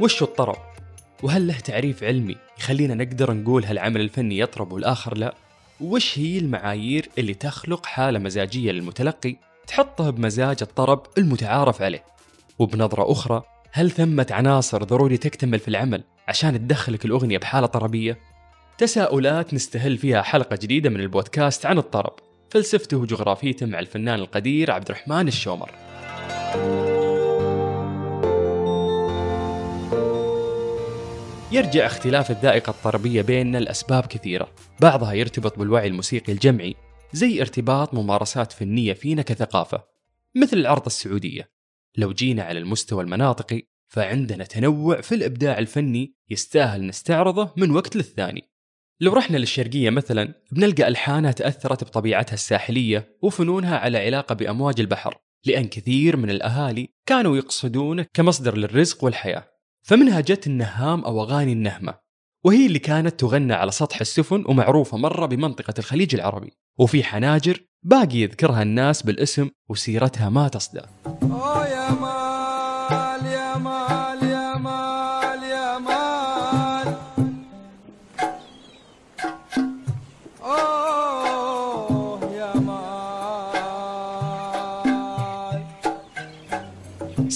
وش الطرب؟ وهل له تعريف علمي يخلينا نقدر نقول هالعمل الفني يطرب والآخر لا؟ وش هي المعايير اللي تخلق حالة مزاجية للمتلقي تحطه بمزاج الطرب المتعارف عليه؟ وبنظرة أخرى هل ثمة عناصر ضروري تكتمل في العمل عشان تدخلك الأغنية بحالة طربية؟ تساؤلات نستهل فيها حلقة جديدة من البودكاست عن الطرب فلسفته وجغرافيته مع الفنان القدير عبد الرحمن الشومر يرجع اختلاف الذائقة الطربية بيننا لأسباب كثيرة. بعضها يرتبط بالوعي الموسيقي الجمعي زي ارتباط ممارسات فنية فينا كثقافة مثل العرض السعودية. لو جينا على المستوى المناطقي فعندنا تنوع في الإبداع الفني يستاهل نستعرضه من وقت للثاني. لو رحنا للشرقية مثلا بنلقى ألحانها تأثرت بطبيعتها الساحلية وفنونها على علاقة بأمواج البحر لأن كثير من الأهالي كانوا يقصدونه كمصدر للرزق والحياة. فمنها جت النهام أو أغاني النهمة وهي اللي كانت تغنى على سطح السفن ومعروفة مرة بمنطقة الخليج العربي وفي حناجر باقي يذكرها الناس بالاسم وسيرتها ما تصدى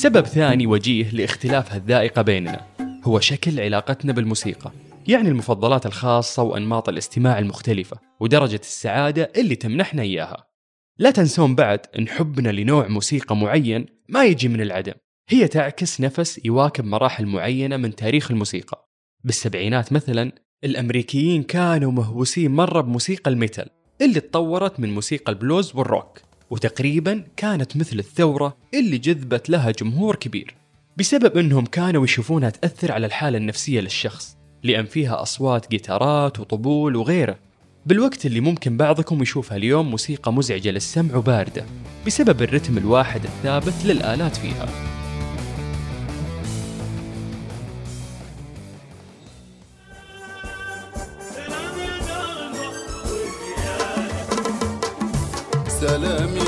سبب ثاني وجيه لاختلاف الذائقة بيننا هو شكل علاقتنا بالموسيقى يعني المفضلات الخاصة وأنماط الاستماع المختلفة ودرجة السعادة اللي تمنحنا إياها. لا تنسون بعد أن حبنا لنوع موسيقى معين ما يجي من العدم هي تعكس نفس يواكب مراحل معينة من تاريخ الموسيقى. بالسبعينات مثلا الأمريكيين كانوا مهووسين مرة بموسيقى الميتال اللي تطورت من موسيقى البلوز والروك. وتقريبا كانت مثل الثورة اللي جذبت لها جمهور كبير بسبب أنهم كانوا يشوفونها تأثر على الحالة النفسية للشخص لأن فيها أصوات جيتارات وطبول وغيره. بالوقت اللي ممكن بعضكم يشوفها اليوم موسيقى مزعجة للسمع وباردة بسبب الرتم الواحد الثابت للآلات فيها. سلام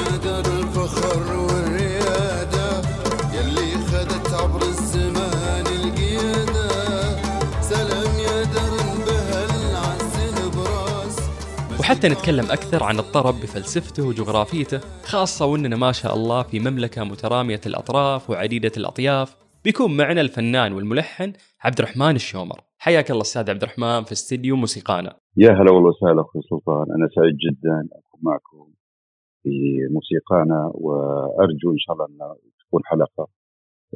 وحتى نتكلم أكثر عن الطرب بفلسفته وجغرافيته خاصة وأننا ما شاء الله في مملكة مترامية الأطراف وعديدة الأطياف. بيكون معنا الفنان والملحن عبد الرحمن الشومر. حياك الله أستاذ عبد الرحمن في استديو موسيقانا. يا هلا والله وسهلا أخوي سلطان. أنا سعيد جدا أكون معكم في موسيقانا وأرجو إن شاء الله أن تكون حلقة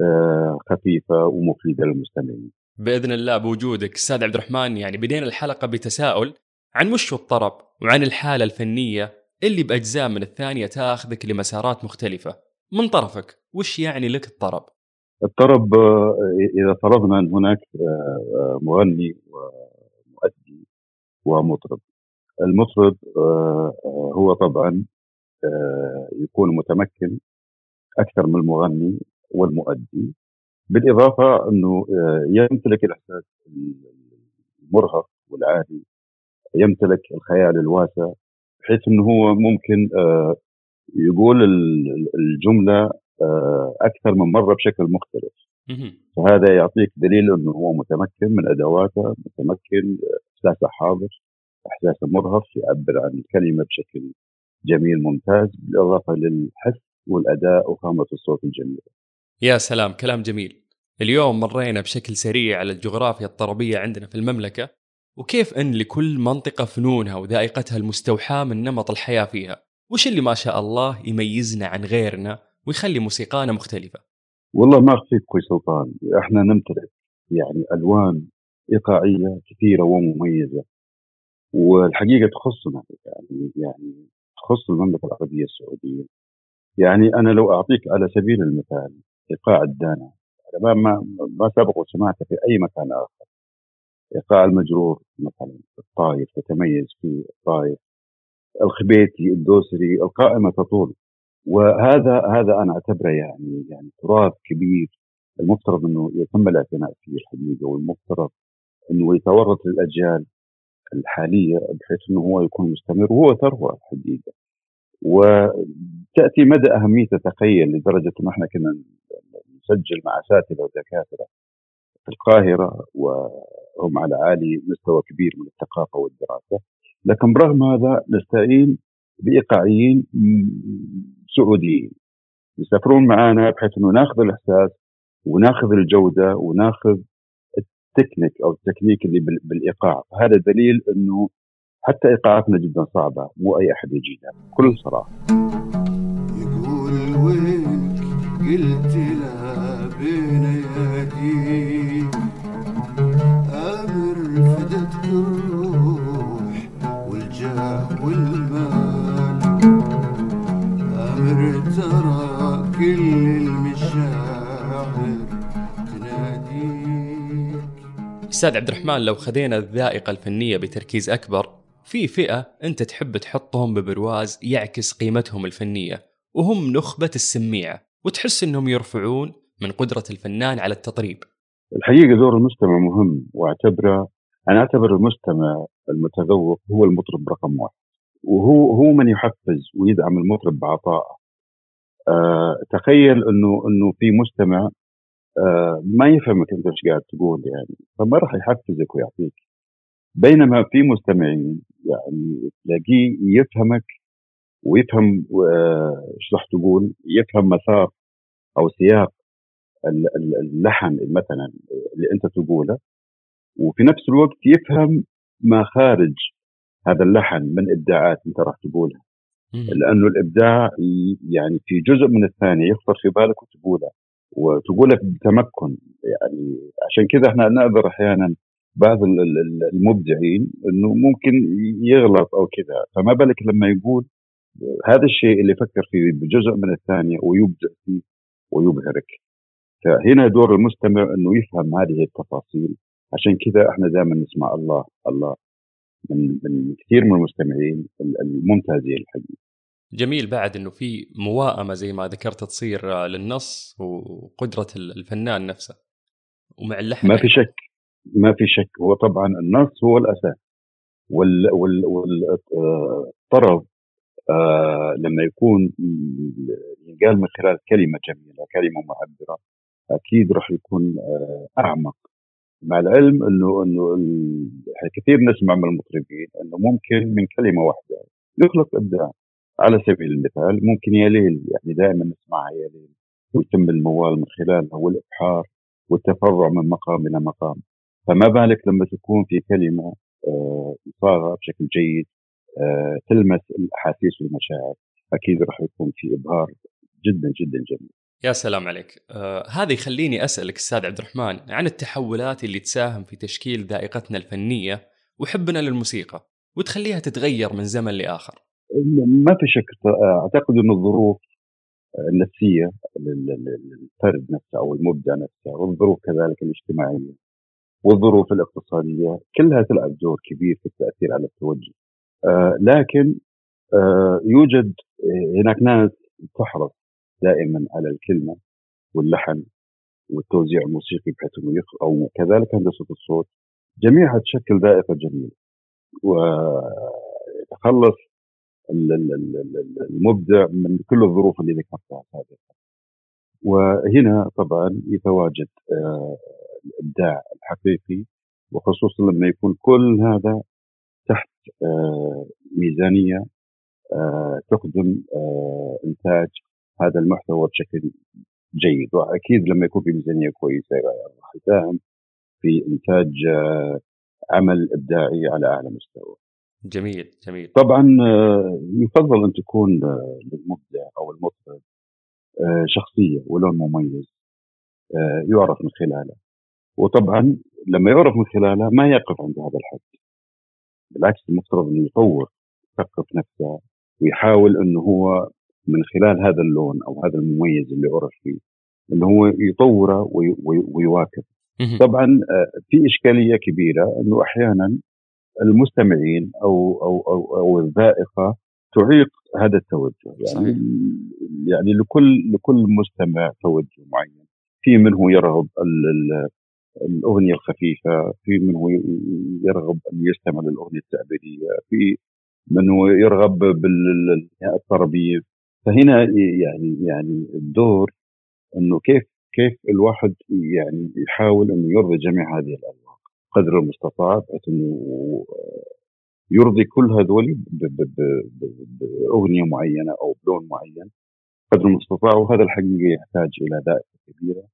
آه، خفيفة ومفيدة للمستمعين. بإذن الله بوجودك. أستاذ عبد الرحمن يعني بدينا الحلقة بتساؤل عن وش الطرب وعن الحالة الفنية اللي بأجزاء من الثانية تاخذك لمسارات مختلفة من طرفك وش يعني لك الطرب؟ الطرب إذا فرضنا ان هناك مغني ومؤدي ومطرب. المطرب هو طبعا يكون متمكن أكثر من المغني والمؤدي بالإضافة أنه آه، يمتلك الإحساس المرهق والعالي يمتلك الخيال الواسع بحيث إنه هو ممكن آه، يقول ال- الجملة آه، أكثر من مرة بشكل مختلف. فهذا يعطيك دليل إنه هو متمكن من أدواته متمكن احساسه حاضر احساسه مرهف يعبر عن الكلمة بشكل جميل ممتاز بالإضافة للحس والأداء وخامة الصوت الجميله. يا سلام كلام جميل اليوم مرينا بشكل سريع على الجغرافيا الطربية عندنا في المملكة وكيف أن لكل منطقة فنونها وذائقتها المستوحاة من نمط الحياة فيها؟ وش اللي ما شاء الله يميزنا عن غيرنا ويخلي موسيقانا مختلفة؟ والله ما أخفيك أخوي سلطان إحنا نمتلك يعني ألوان إيقاعية كثيرة ومميزة والحقيقة تخصنا يعني يعني تخص المملكة العربية السعودية. يعني أنا لو أعطيك على سبيل المثال إيقاع الدانا أنا ما ما ما سبق وسمعته في أي مكان آخر. إيقاع المجرور مثلا الطايف تتميز في الطايف الخبيتي الدوسري القائمة تطول وهذا هذا أنا أعتبره يعني يعني تراث كبير المفترض إنه يتم الاعتناء فيه الحقيقة والمفترض إنه يتورث للأجيال الحالية بحيث إنه هو يكون مستمر وهو ثروة الحقيقة. وتأتي مدى اهميته تخيل لدرجة إنه إحنا كنا نسجل مع أساتذة ودكاتره في القاهرة وهم على عالي مستوى كبير من الثقافة والدراسة. لكن برغم هذا نستعين بإيقاعيين سعوديين. يسافرون معنا بحيث إنه ناخذ الإحساس وناخذ الجودة وناخذ التكنيك أو التكنيك اللي بال- بالإيقاع. هذا دليل إنه حتى إيقاعاتنا جدا صعبة مو أي أحد يجينا بكل صراحة. يقول وينك قلت لا بين يديك الروح والجاه والمال. ترى كل المشاعر تناديك. أستاذ عبد الرحمن لو خذينا الذائقة الفنية بتركيز أكبر في فئة أنت تحب تحطهم ببرواز يعكس قيمتهم الفنية وهم نخبة السميعه وتحس إنهم يرفعون من قدرة الفنان على التطريب. الحقيقة دور المستمع مهم واعتبره أنا أعتبر المستمع المتذوق هو المطرب رقم واحد. وهو هو من يحفز ويدعم المطرب بعطائه آه تخيل إنه إنه في مستمع آه ما يفهمك أنت إيش قاعد تقول يعني فما راح يحفزك ويعطيك. بينما في مستمعين يعني تلاقيه يفهمك ويفهم آه، إيش راح تقول يفهم مسار أو سياق ال- ال- اللحن مثلا اللي أنت تقوله. وفي نفس الوقت يفهم ما خارج هذا اللحن من إبداعات أنت راح تقولها. لأنه الإبداع يعني في جزء من الثانية يخطر في بالك وتقوله وتقوله بتمكن. يعني عشان كذا إحنا نعذر أحيانا بعض ال- ال- ال- المبدعين إنه ممكن يغلط أو كذا. فما بالك لما يقول هذا الشيء اللي فكر فيه بجزء من الثانية ويبدع فيه ويبهرك. فهنا دور المستمع إنه يفهم هذه التفاصيل عشان كذا إحنا دائما نسمع الله الله من من كثير من المستمعين ال- الممتازين الحقيقة جميل. بعد إنه في موائمه زي ما ذكرت تصير آه، للنص وقدرة ال- الفنان نفسه ومع اللحن ما في شك ما في شك. هو طبعا النص هو الأساس. وال وال والطرب آه لما يكون ينقال من خلال كلمة جميلة كلمة معبره أكيد راح يكون آه أعمق. مع العلم إنه إنه كثير نسمع من المطربين إنه ممكن من كلمة واحدة يخلق إبداع. على سبيل المثال ممكن يا ليل يعني دائما نسمعها يا ليل ويتم الموال من خلالها والإبحار والتفرع من مقام إلى مقام. فما بالك لما تكون في كلمة آه، صاغة بشكل جيد آه، تلمس الأحاسيس والمشاعر أكيد راح يكون في إبهار جدا جدا جميل. يا سلام عليك. آه هذا يخليني أسألك أستاذ عبد الرحمن عن التحولات اللي تساهم في تشكيل ذائقتنا الفنية وحبنا للموسيقى وتخليها تتغير من زمن لآخر. ما في شك أعتقد أن الظروف لل- للفرد نفسه أو المبدع نفسه والظروف كذلك الاجتماعية والظروف الاقتصادية كلها تلعب دور كبير في التأثير على التوجه. آه، لكن آه، يوجد هناك ناس تحرص دائما على الكلمة واللحن والتوزيع الموسيقي بحيث إنه يخ أو كذلك هندسة الصوت. جميعها تشكل ذائقه جميله ويتخلص ال- ال- ال- ال- المبدع من كل الظروف اللي ذكرتها سابقا وهنا طبعا يتواجد آه، الإبداع الحقيقي وخصوصا لما يكون كل هذا تحت آه، ميزانية آه، تخدم آه، إنتاج هذا المحتوى بشكل جيد. وأكيد لما يكون في ميزانية كويسة راح يساهم في إنتاج آه، عمل إبداعي على أعلى مستوى. جميل جميل. طبعا آه، يفضل أن تكون آه، للمبدع أو المطرب شخصية ولون مميز يعرف من خلاله. وطبعا لما يعرف من خلاله ما يقف عند هذا الحد. بالعكس المفترض انه يطور يثقف نفسه ويحاول أنه هو من خلال هذا اللون أو هذا المميز اللي عرف فيه إنه هو يطوره وي- وي- ويواكب. طبعا آه، في إشكالية كبيرة إنه أحيانا المستمعين أو أو أو, أو الذائقة تعيق هذا التوجه يعني صحيح. يعني لكل لكل مستمع توجه معين في منه يرغب ال- ال- الأغنية الخفيفة في منه يرغب أن يستمع للأغنية التعبيرية في منه يرغب بالطربيه فهنا يعني يعني الدور إنه كيف كيف الواحد يعني يحاول إنه يرضي جميع هذه الاذواق قدر المستطاع بحيث إنه يرضي كل هذول بأغنية معينة أو بلون معين. قدر المستطاع وهذا الحقيقة يحتاج إلى ذائقه كبيرة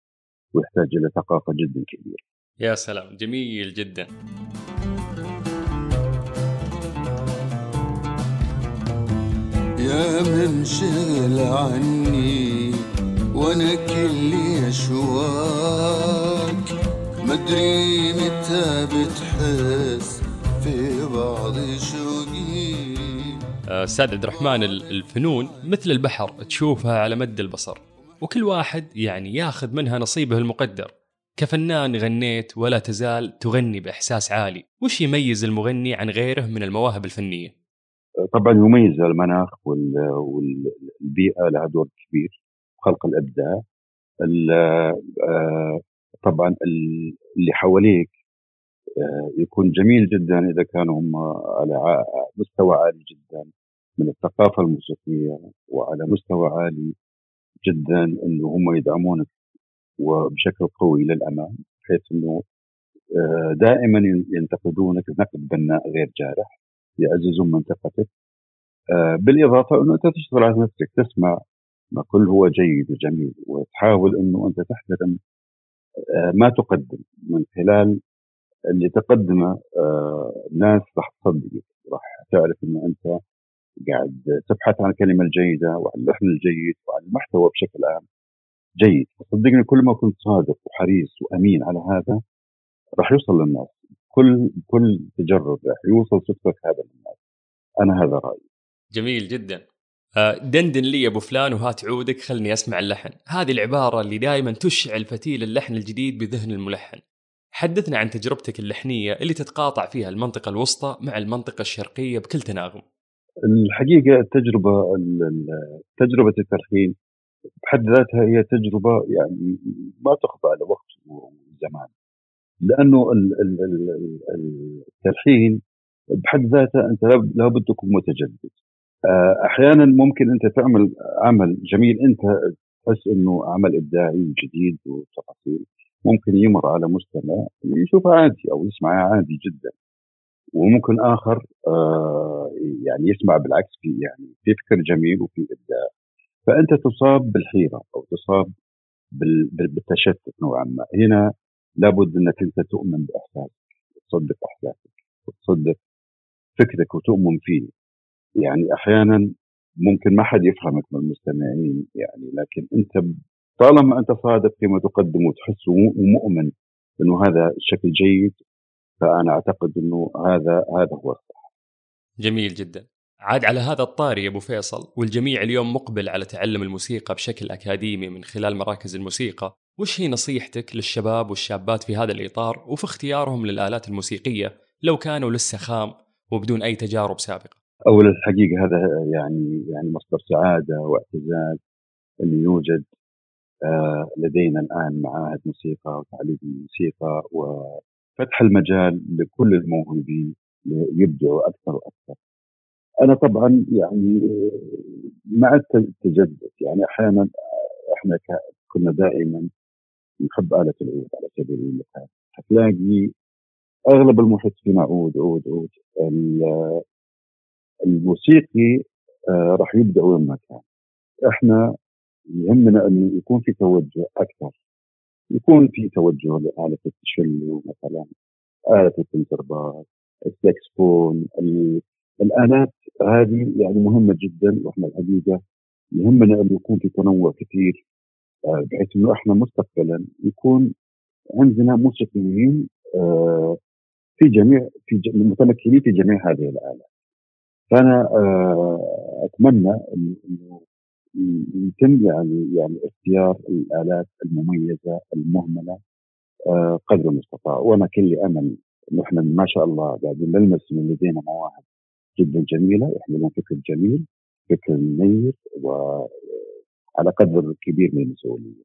ويحتاج إلى ثقافة جدا كبيرة. يا سلام جميل جدا. يا منشغل عني وأنا كلي اشواك مدري متى بتحس في بعض شوقي. آه، أستاذ عبد الرحمن ال- الفنون مثل البحر تشوفها على مد البصر وكل واحد يعني ياخذ منها نصيبه المقدر. كفنان غنيت ولا تزال تغني بإحساس عالي. وش يميز المغني عن غيره من المواهب الفنية؟ طبعا يميز المناخ وال- والبيئة لها دور كبير خلق الأبداع. ال- آه، طبعا ال- اللي حواليك آه، يكون جميل جدا إذا كانوا هم على مستوى عالي جدا من الثقافة الموسيقية وعلى مستوى عالي جدا إنه هم يدعمونك وبشكل قوي للأمام بحيث إنه آه، دائما ينتقدونك نقد بناء غير جارح يعززون من ثقتك آه، بالإضافة إنه أنت تشتغل على نفسك تسمع ما كل هو جيد وجميل وتحاول إنه أنت تحترم آه، ما تقدم من خلال اللي تقدمه آه، الناس راح تصدقك راح تعرف إنه أنت قاعد تبحث عن الكلمة الجيدة وعن اللحن الجيد وعن المحتوى بشكل عام. جيد. صدقني كل ما كنت صادق وحريص وأمين على هذا راح يوصل للناس. كل كل تجرب راح يوصل صدقك هذا للناس أنا هذا رأيي. جميل جدا. آه، دندن لي يا أبو فلان وهات عودك خلني أسمع اللحن. هذه العبارة اللي دائما تشعل فتيل اللحن الجديد بذهن الملحن. حدثنا عن تجربتك اللحنية اللي تتقاطع فيها المنطقة الوسطى مع المنطقة الشرقية بكل تناغم. الحقيقة التجربة ال- ال- تجربة التلحين بحد ذاتها هي تجربة يعني ما تخضع لوقت وزمان. لأنه ال- ال- ال- ال- التلحين بحد ذاته أنت لاب- لابد تكون متجدد. آه، أحيانا ممكن أنت تعمل عمل جميل أنت تحس إنه عمل إبداعي جديد وتفاصيل ممكن يمر على مستمع يشوفها عادي أو يسمعها عادي جدا. وممكن آخر آه، يعني يسمع بالعكس في يعني في فكر جميل وفي إبداع. فأنت تصاب بالحيرة أو تصاب بال- بال- بالتشتت نوعا ما. هنا لابد إنك أنت تؤمن بأحساسك وتصدق أحساسك وتصدق فكرك وتؤمن فيه. يعني أحيانا ممكن ما حد يفهمك من المستمعين يعني لكن أنت طالما أنت صادق فيما تقدم وتحس وم- ومؤمن إنه هذا الشكل جيد فأنا أعتقد إنه هذا هذا هو الصح. جميل جدا. عاد على هذا الطاري يا أبو فيصل والجميع اليوم مقبل على تعلم الموسيقى بشكل أكاديمي من خلال مراكز الموسيقى. وش هي نصيحتك للشباب والشابات في هذا الإطار وفي اختيارهم للآلات الموسيقية لو كانوا لسه خام وبدون أي تجارب سابقة اولا الحقيقة هذا يعني يعني مصدر سعادة واعتزاز انه يوجد آه، لدينا الآن معاهد موسيقى وتعليم الموسيقى وفتح المجال لكل الموهوبين يبدعوا أكثر وأكثر. أنا طبعا يعني آه، مع التجدد يعني أحيانا إحنا ك- كنا دائما نحب آلة العود على سبيل المثال. هتلاقي أغلب المحيط فينا عود عود عود. ال- الموسيقي آه، راح يبدع وين ما كان. إحنا يهمنا انه يكون في توجه أكثر. يكون في توجه لآلة التشيلو مثلا آلة الكونترباس الساكسفون ال- الآلات هذه يعني مهمة جدا وإحنا الحقيقة يهمنا انه يكون في تنوع كثير. بحيث إنه إحنا مستقبلا يكون عندنا موسيقيين آه، في جميع في متمكنين في جميع هذه الآلات. فأنا آه، أتمنى إنه إنه يتم يعني يعني اختيار الآلات المميزة المهملة آه، قدر المستطاع. وأنا كل أمل إنه إحنا ما شاء الله قاعدين نلمس من لدينا مواهب جدا جميلة. يحملون فكر جميل فكر منير وعلى قدر كبير من المسؤولية.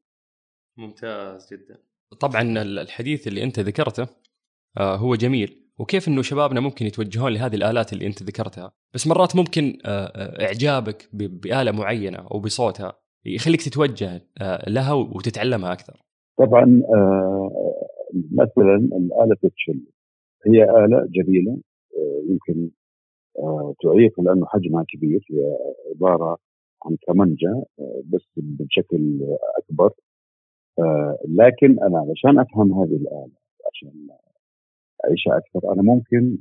ممتاز جدا. طبعا ال- الحديث اللي أنت ذكرته آه، هو جميل. وكيف إنه شبابنا ممكن يتوجهون لهذه الآلات اللي أنت ذكرتها؟ بس مرات ممكن آه، آه، إعجابك بآلة معينة أو بصوتها يخليك تتوجه لها وتتعلمها أكثر. طبعا مثلا الآلة التشيلو هي آلة جميلة آه، يمكن تعيق لأنه حجمها كبير. هي عبارة عن كمنجة آه، بس بشكل أكبر. آه، لكن أنا علشان أفهم هذه الآلة عشان أعيشها أكثر أنا ممكن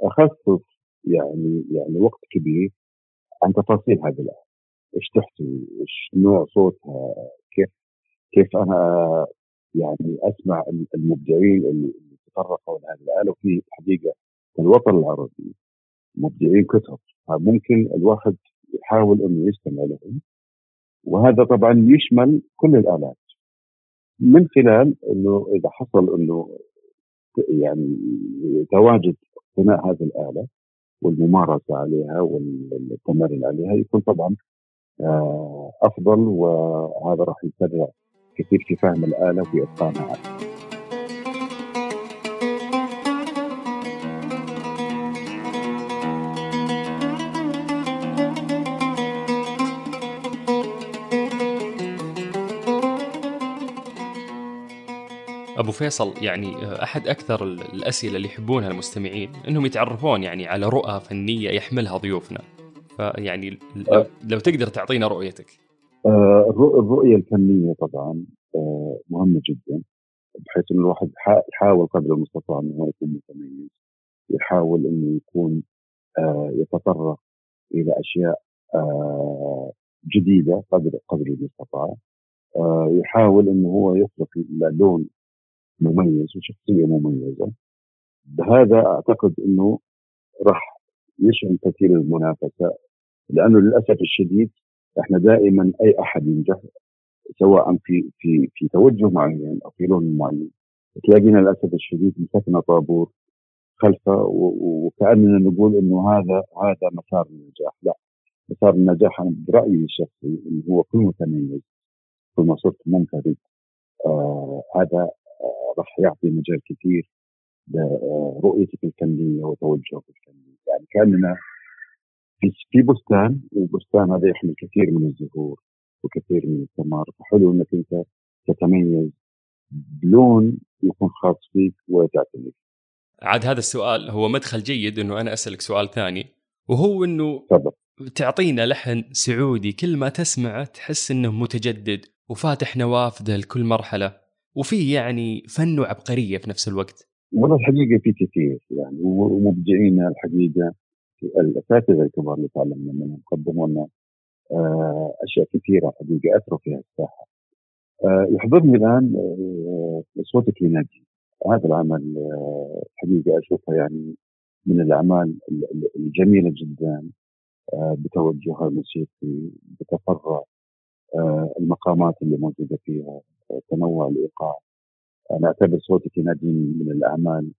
أخصص يعني يعني وقت كبير عن تفاصيل هذه الآلة. إيش تحتوي إيش نوع صوتها؟ كيف كيف أنا يعني أسمع المبدعين اللي تطرقوا لهذه الآلة؟ وفي الحقيقة في الوطن العربي مبدعين كثر فممكن الواحد يحاول انه يستمع لهم. وهذا طبعا يشمل كل الآلات. من خلال إنه إذا حصل إنه يعني تواجد اقتناء هذه الآلة والممارسة عليها والتمرين عليها يكون طبعا آه، أفضل وهذا راح يسرع كثير في فهم الآلة وفي اتقانها أبو فيصل يعني آه، أحد أكثر ال- الأسئلة اللي يحبونها المستمعين إنهم يتعرفون يعني على رؤى فنية يحملها ضيوفنا. فيعني لو, لو تقدر تعطينا رؤيتك. آه، الرؤ- الرؤية الفنية طبعا مهمة جدا بحيث انه الواحد يحا- يحاول قدر المستطاع انه يكون متميز يحاول إنه يكون يتطرق إلى أشياء جديدة قدر قدر المستطاع يحاول إنه هو يخلق لون مميز وشخصية مميزة. بهذا أعتقد إنه راح يشعل كثير المنافسة لأنه للأسف الشديد إحنا دائما أي أحد ينجح سواء في في في توجه معين أو في لون معين تلاقينا للأسف الشديد مسكنا طابور خلفه وكأننا نقول إنه هذا هذا مسار النجاح، لا مسار النجاح أنا برأيي الشخصي إنه هو كل متميز كل ما صرت ممتاز آه هذا راح يعطي مجال كثير لرؤيتك الفنية وتوجهك الفني، يعني كأننا في في بستان والبستان هذا يحمل كثير من الزهور وكثير من الثمار. فحلو إنك أنت تتميز بلون يكون خاص فيك وتعتمد عاد هذا السؤال هو مدخل جيد إنه أنا أسألك سؤال ثاني وهو إنه تفضل. تعطينا لحن سعودي كل ما تسمعه تحس إنه متجدد وفاتح نوافذه لكل مرحلة. وفيه يعني فن وعبقرية في نفس الوقت والله الحقيقة في كثير يعني ومبدعين الحقيقة الأساتذة الكبار اللي تعلمنا منهم قدموا لنا آه، أشياء كثيرة حقيقة أثروا فيها الساحة. آه، يحضرني الآن آه، صوتك ينادي هذا العمل الحقيقة اشوفها يعني من الأعمال ال- ال- الجميلة جدا بتوجهها الموسيقي بتفرع المقامات اللي موجودة فيها آه، تنوع الإيقاع. أنا اعتبر صوتك ينادي من الأعمال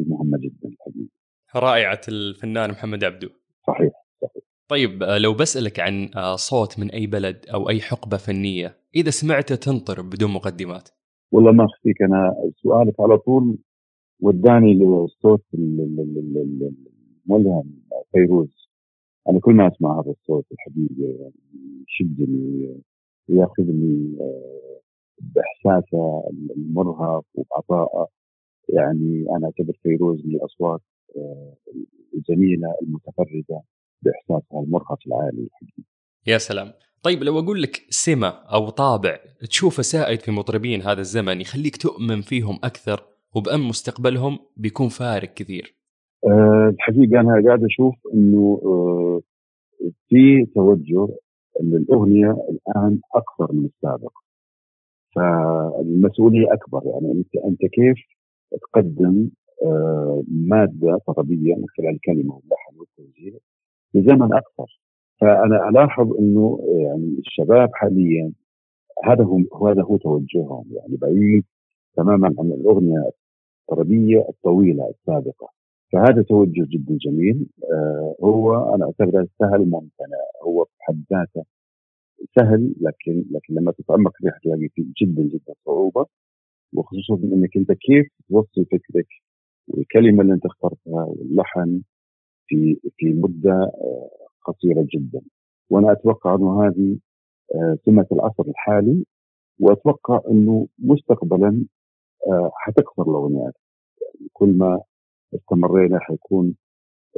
المهمة جدا الحقيقة. رائعة الفنان محمد عبدو. صحيح طيب آه، لو بسألك عن آه، صوت من أي بلد أو أي حقبة فنية إذا سمعته تنطر بدون مقدمات؟ والله ما أخفيك أنا سؤالك على طول وداني للصوت ال- الملهم فيروز. أنا كل ما أسمع هذا الصوت الحقيقة يعني يشدني وياخذني آه، بإحساسه المرهف وبعطائه يعني أنا أعتبر فيروز من الأصوات آه، الجميلة المتفرده بإحساسها المرهف العالي الحقيقة يا سلام. طيب لو أقول لك سمة أو طابع تشوفه سائد في مطربين هذا الزمن يخليك تؤمن فيهم أكثر وبأن مستقبلهم بيكون فارق كثير. آه، الحقيقة أنا قاعد أشوف إنه آه، في توجه ان الاغنيه الآن أكثر من السابق. فالمسؤولية أكبر يعني أنت أنت كيف تقدم آه، مادة طربية من خلال الكلمة واللحن والتوزيع بزمن أكثر. فأنا ألاحظ إنه يعني الشباب حاليا هذا هو هذا هو توجههم يعني بعيد تماما عن الأغنية الطربية الطويلة السابقة. فهذا توجه جدا جميل. آه هو أنا أعتبره سهل ممتنع هو بحد ذاته سهل لكن لكن لما تتعمق فيه حتلاقي فيه جدا جدا صعوبة. وخصوصا إنك أنت كيف توصل فكرك والكلمة اللي أنت اخترتها واللحن في في مدة آه، قصيرة جدا. وأنا أتوقع أنه هذه آه، سمة العصر الحالي وأتوقع أنه مستقبلا آه، حتكثر الاغنيات يعني كل ما استمرينا حيكون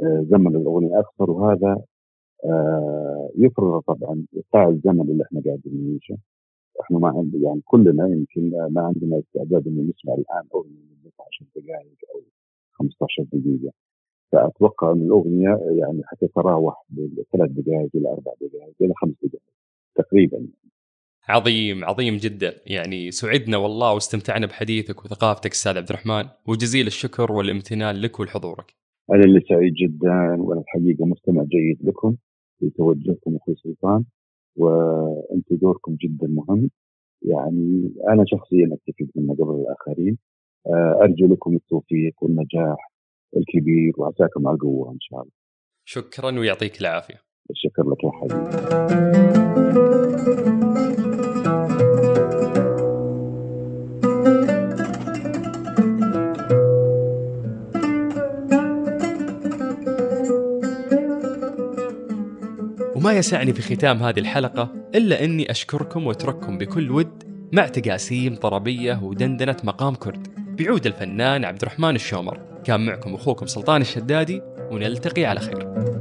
آه، زمن الأغنية أكثر وهذا آه، يفرض طبعا إيقاع الزمن اللي إحنا قاعدين نعيشه. إحنا ما عندنا يعني كلنا يمكن ما عندنا استعداد إنه نسمع الآن أغنية مدتها 10 دقائق أو 15 دقيقة. فأتوقع إن الأغنية يعني حتتراوح بين ثلاث دقائق إلى أربع دقائق إلى خمس دقائق تقريبا. عظيم عظيم جدا. يعني سعدنا والله واستمتعنا بحديثك وثقافتك أستاذ عبد الرحمن. وجزيل الشكر والامتنان لك ولحضورك. أنا اللي سعيد جدا وأنا الحقيقة مستمع جيد لكم. في توجهكم أخوي سلطان. وأنت دوركم جدا مهم. يعني أنا شخصيا استفيد منه قبل الآخرين. آه، أرجو لكم التوفيق والنجاح الكبير وعساكم على القوة إن شاء الله. شكرا ويعطيك العافية. شكرا لك يا حبيبي. يسعني في ختام هذه الحلقة إلا أني أشكركم وأترككم بكل ود مع تقاسيم طربية ودندنة مقام كرد. بيعود الفنان عبد الرحمن الشومر. كان معكم أخوكم سلطان الشدادي ونلتقي على خير.